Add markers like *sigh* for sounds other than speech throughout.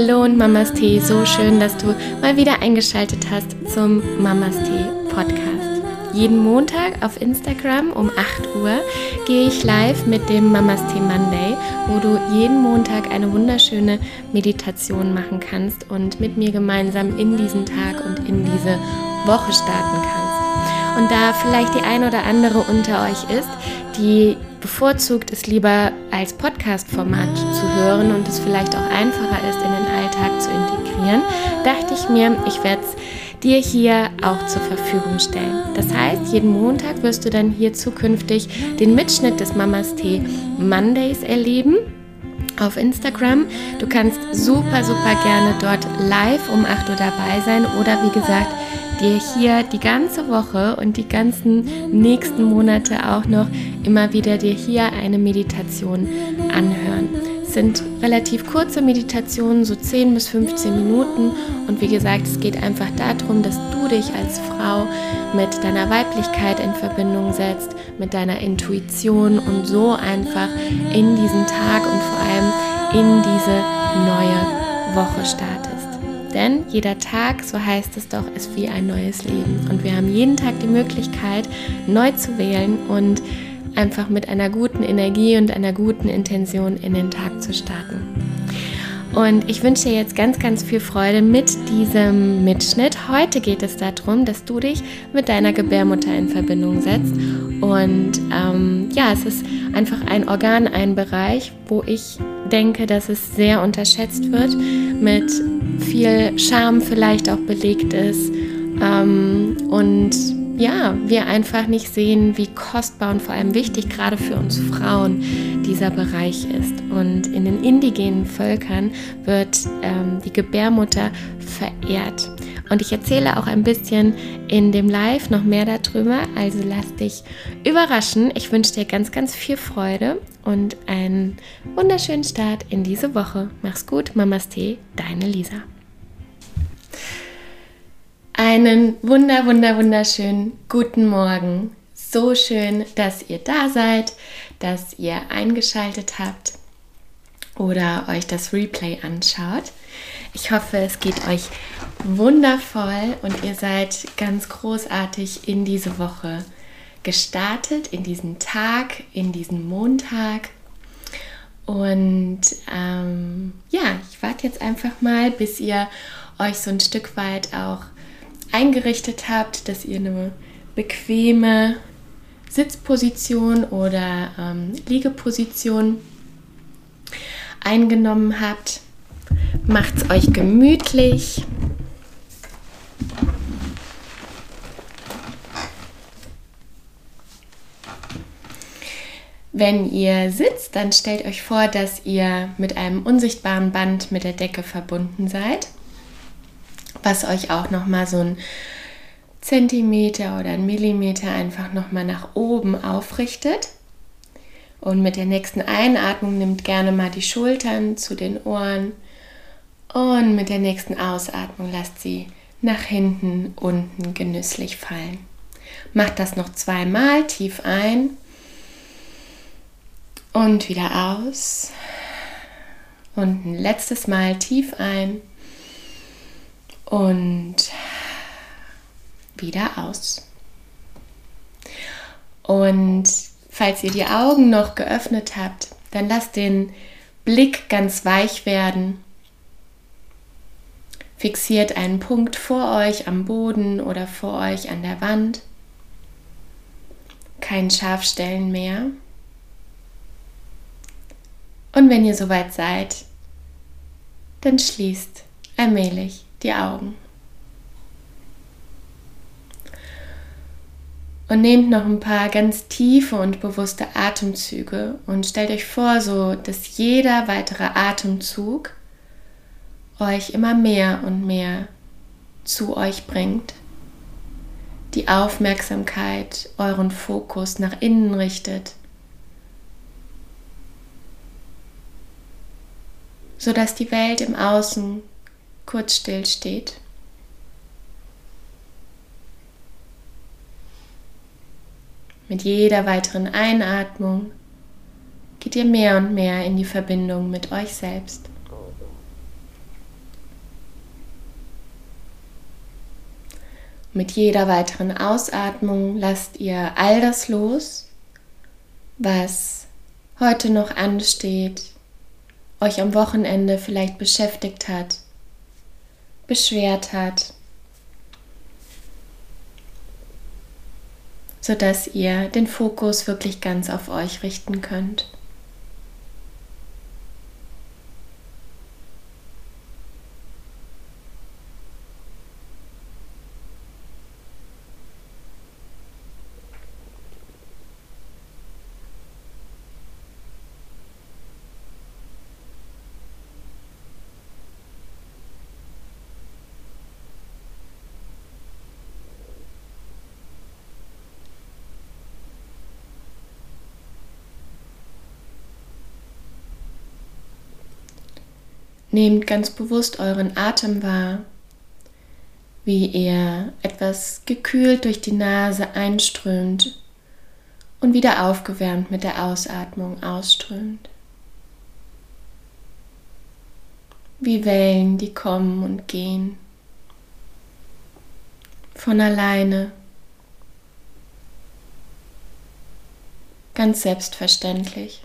Hallo und Mamas Tee, so schön, dass du mal wieder eingeschaltet hast zum Mamas Tee Podcast. Jeden Montag auf Instagram um 8 Uhr gehe ich live mit dem Mamas Tee Monday, wo du jeden Montag eine wunderschöne Meditation machen kannst und mit mir gemeinsam in diesen Tag und in diese Woche starten kannst. Und da vielleicht die ein oder andere unter euch ist, die bevorzugt es lieber als Podcast-Format zu hören und es vielleicht auch einfacher ist, in den Alltag zu integrieren, dachte ich mir, ich werde es dir hier auch zur Verfügung stellen. Das heißt, jeden Montag wirst du dann hier zukünftig den Mitschnitt des Mamas Tee Mondays erleben auf Instagram. Du kannst super, super gerne dort live um 8 Uhr dabei sein oder wie gesagt, dir hier die ganze Woche und die ganzen nächsten Monate auch noch immer wieder dir hier eine Meditation anhören. Sind relativ kurze Meditationen, so 10 bis 15 Minuten und wie gesagt, es geht einfach darum, dass du dich als Frau mit deiner Weiblichkeit in Verbindung setzt, mit deiner Intuition und so einfach in diesen Tag und vor allem in diese neue Woche startest. Denn jeder Tag, so heißt es doch, ist wie ein neues Leben. Und wir haben jeden Tag die Möglichkeit, neu zu wählen und einfach mit einer guten Energie und einer guten Intention in den Tag zu starten. Und ich wünsche dir jetzt ganz, ganz viel Freude mit diesem Mitschnitt. Heute geht es darum, dass du dich mit deiner Gebärmutter in Verbindung setzt. Und ähm, ja, es ist einfach ein Organ, ein Bereich, wo ich denke, dass es sehr unterschätzt wird, mit viel Scham vielleicht auch belegt ist. Ähm, und ja, wir einfach nicht sehen, wie kostbar und vor allem wichtig gerade für uns Frauen dieser Bereich ist. Und in den indigenen Völkern wird ähm, die Gebärmutter verehrt. Und ich erzähle auch ein bisschen in dem Live noch mehr darüber. Also lass dich überraschen. Ich wünsche dir ganz, ganz viel Freude und einen wunderschönen Start in diese Woche. Mach's gut, Mamas Tee, deine Lisa. Einen wunder, wunder, wunderschönen guten Morgen. So schön, dass ihr da seid, dass ihr eingeschaltet habt oder euch das Replay anschaut. Ich hoffe, es geht euch wundervoll und ihr seid ganz großartig in diese Woche gestartet, in diesen Tag, in diesen Montag. Und ähm, ja, ich warte jetzt einfach mal, bis ihr euch so ein Stück weit auch eingerichtet habt, dass ihr eine bequeme Sitzposition oder ähm, Liegeposition eingenommen habt. Macht es euch gemütlich. Wenn ihr sitzt, dann stellt euch vor, dass ihr mit einem unsichtbaren Band mit der Decke verbunden seid was euch auch noch mal so ein Zentimeter oder ein Millimeter einfach noch mal nach oben aufrichtet. Und mit der nächsten Einatmung nimmt gerne mal die Schultern zu den Ohren und mit der nächsten Ausatmung lasst sie nach hinten unten genüsslich fallen. Macht das noch zweimal tief ein und wieder aus. Und ein letztes Mal tief ein und wieder aus. Und falls ihr die Augen noch geöffnet habt, dann lasst den Blick ganz weich werden. Fixiert einen Punkt vor euch am Boden oder vor euch an der Wand. Kein Scharfstellen mehr. Und wenn ihr soweit seid, dann schließt allmählich die Augen. Und nehmt noch ein paar ganz tiefe und bewusste Atemzüge und stellt euch vor, so dass jeder weitere Atemzug euch immer mehr und mehr zu euch bringt, die Aufmerksamkeit, euren Fokus nach innen richtet, sodass die Welt im Außen kurz stillsteht. Mit jeder weiteren Einatmung geht ihr mehr und mehr in die Verbindung mit euch selbst. Mit jeder weiteren Ausatmung lasst ihr all das los, was heute noch ansteht, euch am Wochenende vielleicht beschäftigt hat beschwert hat, sodass ihr den Fokus wirklich ganz auf euch richten könnt. Nehmt ganz bewusst euren Atem wahr, wie er etwas gekühlt durch die Nase einströmt und wieder aufgewärmt mit der Ausatmung ausströmt. Wie Wellen, die kommen und gehen. Von alleine. Ganz selbstverständlich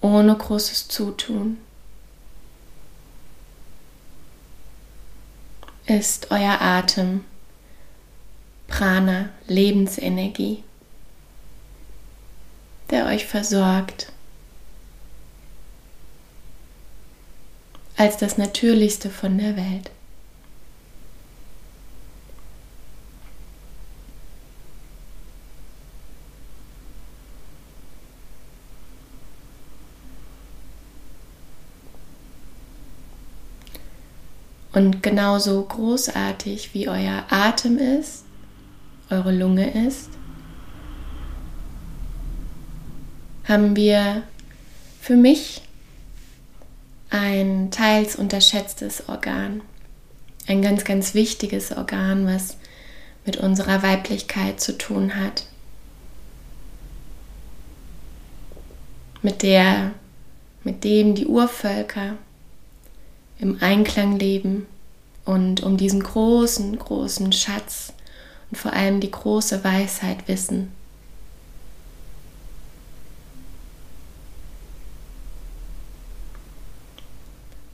ohne großes Zutun. Ist euer Atem Prana, Lebensenergie, der euch versorgt als das Natürlichste von der Welt. Und genauso großartig wie euer Atem ist, eure Lunge ist, haben wir für mich ein teils unterschätztes Organ. Ein ganz, ganz wichtiges Organ, was mit unserer Weiblichkeit zu tun hat. Mit der, mit dem die Urvölker im Einklang leben und um diesen großen, großen Schatz und vor allem die große Weisheit wissen.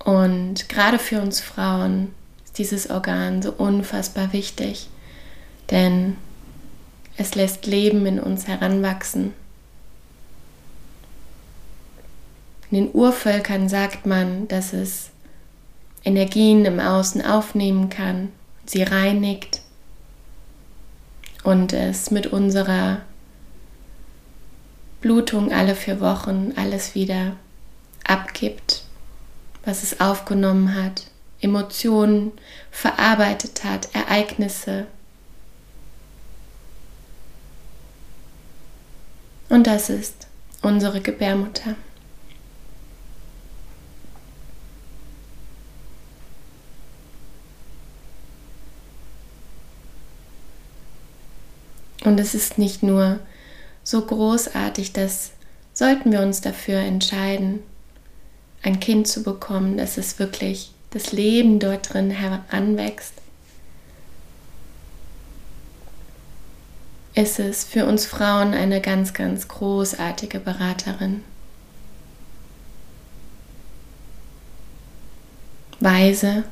Und gerade für uns Frauen ist dieses Organ so unfassbar wichtig, denn es lässt Leben in uns heranwachsen. In den Urvölkern sagt man, dass es Energien im Außen aufnehmen kann, sie reinigt und es mit unserer Blutung alle vier Wochen alles wieder abgibt, was es aufgenommen hat, Emotionen verarbeitet hat, Ereignisse. Und das ist unsere Gebärmutter. Und es ist nicht nur so großartig, dass sollten wir uns dafür entscheiden, ein Kind zu bekommen, dass es wirklich das Leben dort drin heranwächst, ist es für uns Frauen eine ganz, ganz großartige Beraterin. Weise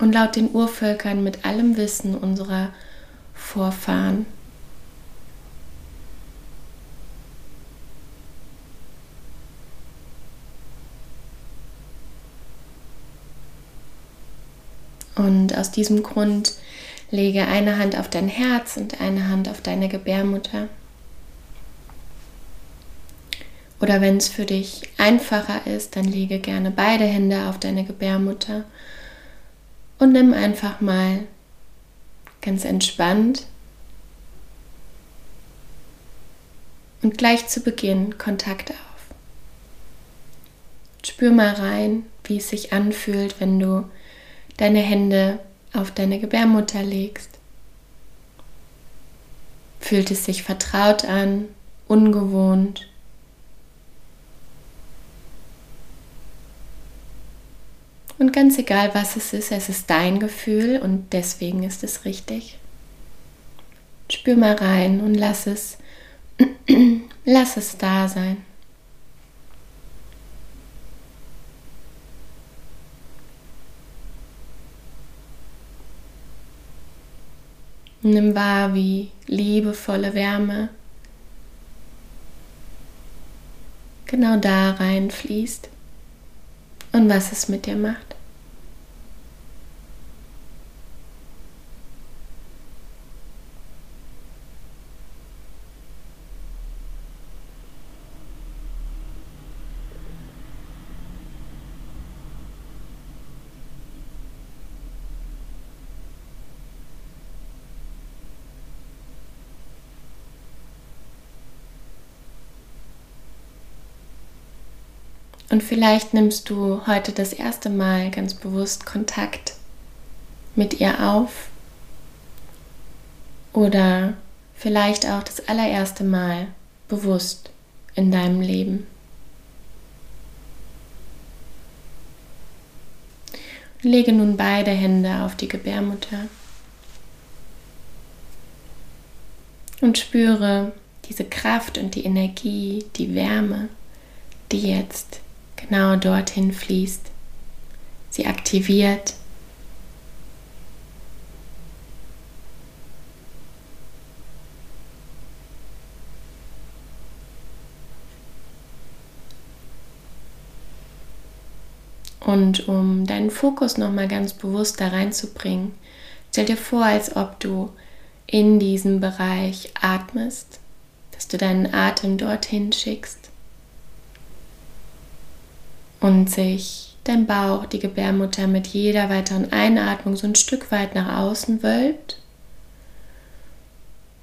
und laut den Urvölkern mit allem Wissen unserer Vorfahren. Und aus diesem Grund lege eine Hand auf dein Herz und eine Hand auf deine Gebärmutter. Oder wenn es für dich einfacher ist, dann lege gerne beide Hände auf deine Gebärmutter und nimm einfach mal ganz entspannt und gleich zu Beginn Kontakt auf. Spür mal rein, wie es sich anfühlt, wenn du deine Hände auf deine Gebärmutter legst. Fühlt es sich vertraut an, ungewohnt? Und ganz egal, was es ist, es ist dein Gefühl und deswegen ist es richtig. Spür mal rein und lass es, *clears throat* lass es da sein. Nimm wahr, wie liebevolle Wärme genau da reinfließt und was es mit dir macht. Und vielleicht nimmst du heute das erste Mal ganz bewusst Kontakt mit ihr auf. Oder vielleicht auch das allererste Mal bewusst in deinem Leben. Lege nun beide Hände auf die Gebärmutter und spüre diese Kraft und die Energie, die Wärme, die jetzt genau dorthin fließt, sie aktiviert. Und um deinen Fokus nochmal ganz bewusst da reinzubringen, stell dir vor, als ob du in diesem Bereich atmest, dass du deinen Atem dorthin schickst und sich dein Bauch, die Gebärmutter mit jeder weiteren Einatmung so ein Stück weit nach außen wölbt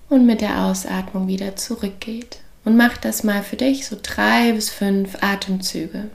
und mit der Ausatmung wieder zurückgeht. Und mach das mal für dich so drei bis fünf Atemzüge.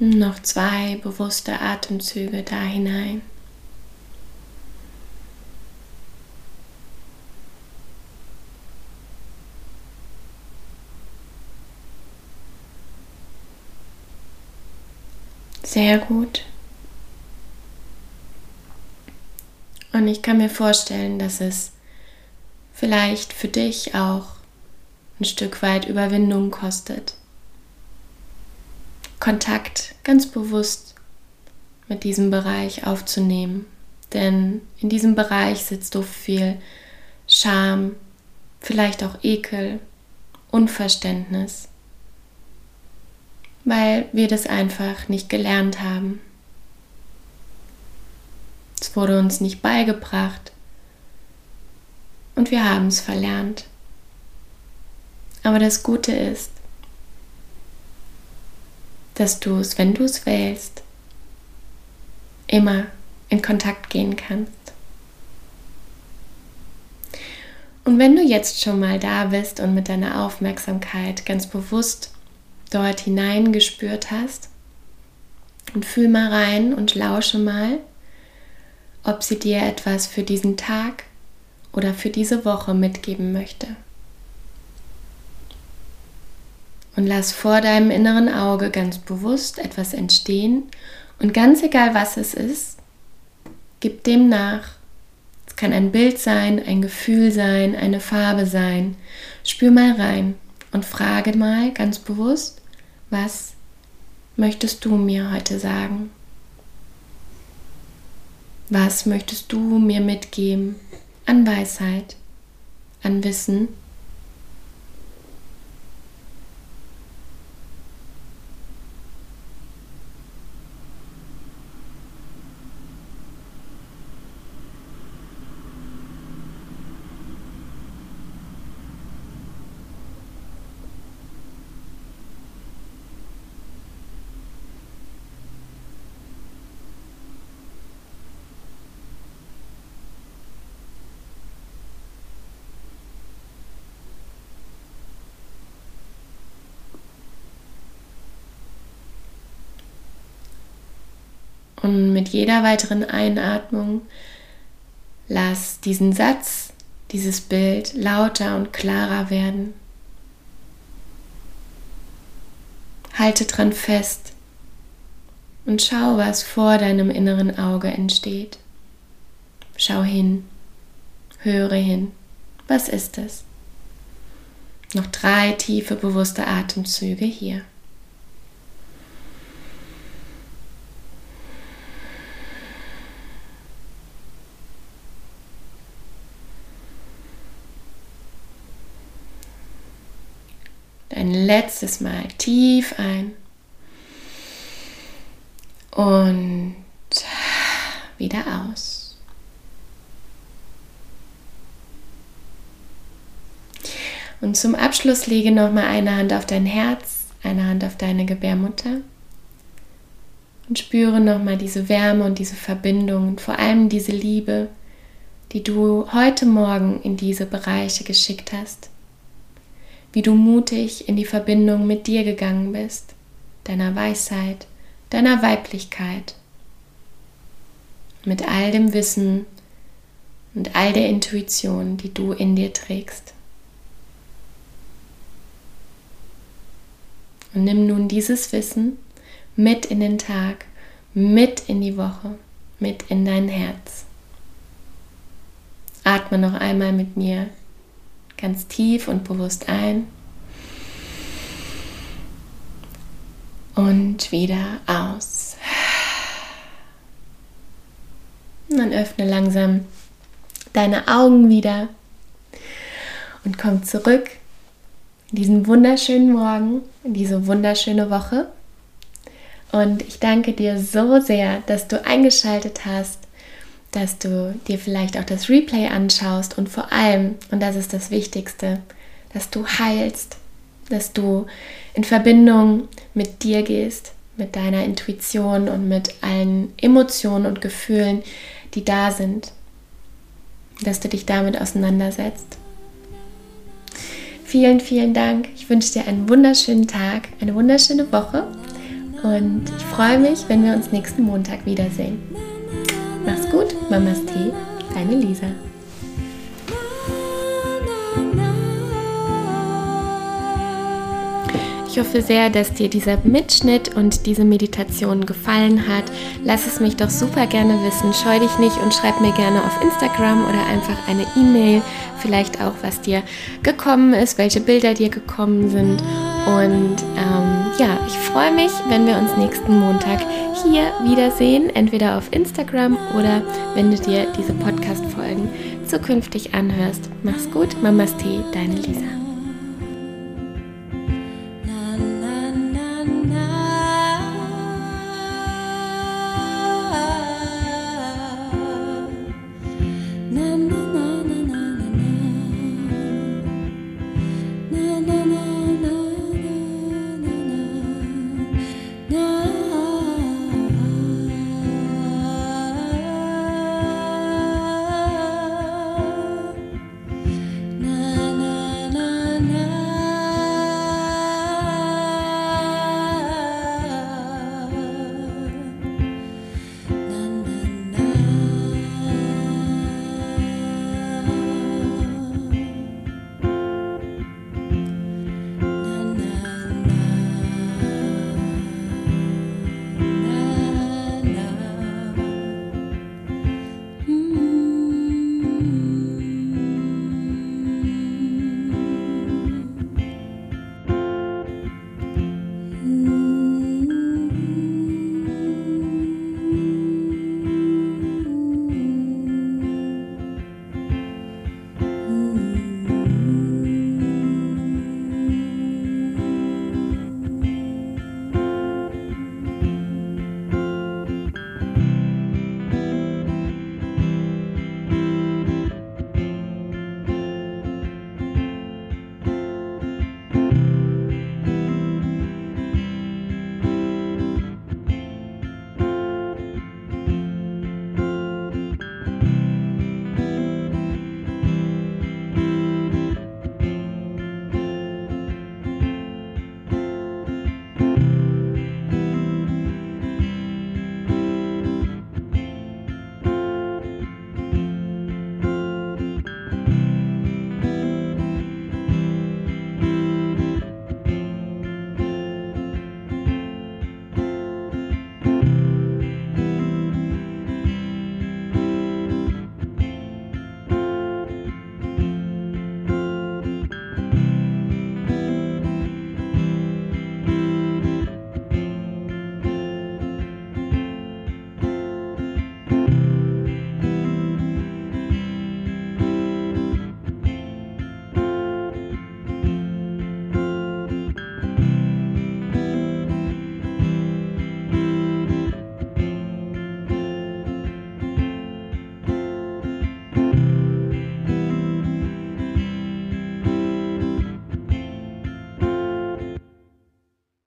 Noch zwei bewusste Atemzüge da hinein. Sehr gut. Und ich kann mir vorstellen, dass es vielleicht für dich auch ein Stück weit Überwindung kostet. Kontakt ganz bewusst mit diesem Bereich aufzunehmen. Denn in diesem Bereich sitzt so viel Scham, vielleicht auch Ekel, Unverständnis, weil wir das einfach nicht gelernt haben. Es wurde uns nicht beigebracht und wir haben es verlernt. Aber das Gute ist, dass du es, wenn du es wählst, immer in Kontakt gehen kannst. Und wenn du jetzt schon mal da bist und mit deiner Aufmerksamkeit ganz bewusst dort hineingespürt hast, und fühl mal rein und lausche mal, ob sie dir etwas für diesen Tag oder für diese Woche mitgeben möchte und lass vor deinem inneren Auge ganz bewusst etwas entstehen und ganz egal was es ist, gib dem nach. Es kann ein Bild sein, ein Gefühl sein, eine Farbe sein. Spür mal rein und frage mal ganz bewusst, was möchtest du mir heute sagen? Was möchtest du mir mitgeben an Weisheit, an Wissen? Und mit jeder weiteren Einatmung lass diesen Satz, dieses Bild lauter und klarer werden. Halte dran fest und schau, was vor deinem inneren Auge entsteht. Schau hin, höre hin. Was ist es? Noch drei tiefe, bewusste Atemzüge hier. Ein letztes Mal tief ein. Und wieder aus. Und zum Abschluss lege noch mal eine Hand auf dein Herz, eine Hand auf deine Gebärmutter. Und spüre noch mal diese Wärme und diese Verbindung und vor allem diese Liebe, die du heute Morgen in diese Bereiche geschickt hast wie du mutig in die Verbindung mit dir gegangen bist, deiner Weisheit, deiner Weiblichkeit, mit all dem Wissen und all der Intuition, die du in dir trägst. Und nimm nun dieses Wissen mit in den Tag, mit in die Woche, mit in dein Herz. Atme noch einmal mit mir ganz tief und bewusst ein und wieder aus. Und dann öffne langsam deine Augen wieder und komm zurück in diesen wunderschönen Morgen, in diese wunderschöne Woche. Und ich danke dir so sehr, dass du eingeschaltet hast dass du dir vielleicht auch das Replay anschaust und vor allem, und das ist das Wichtigste, dass du heilst, dass du in Verbindung mit dir gehst, mit deiner Intuition und mit allen Emotionen und Gefühlen, die da sind, dass du dich damit auseinandersetzt. Vielen, vielen Dank. Ich wünsche dir einen wunderschönen Tag, eine wunderschöne Woche und ich freue mich, wenn wir uns nächsten Montag wiedersehen. Gut, Mamas Tee, deine Lisa. Ich hoffe sehr, dass dir dieser Mitschnitt und diese Meditation gefallen hat. Lass es mich doch super gerne wissen. Scheu dich nicht und schreib mir gerne auf Instagram oder einfach eine E-Mail. Vielleicht auch, was dir gekommen ist, welche Bilder dir gekommen sind. Und ähm, ja, ich freue mich, wenn wir uns nächsten Montag hier wiedersehen, entweder auf Instagram oder wenn du dir diese Podcast-Folgen zukünftig anhörst. Mach's gut, Mamas Tee, deine Lisa.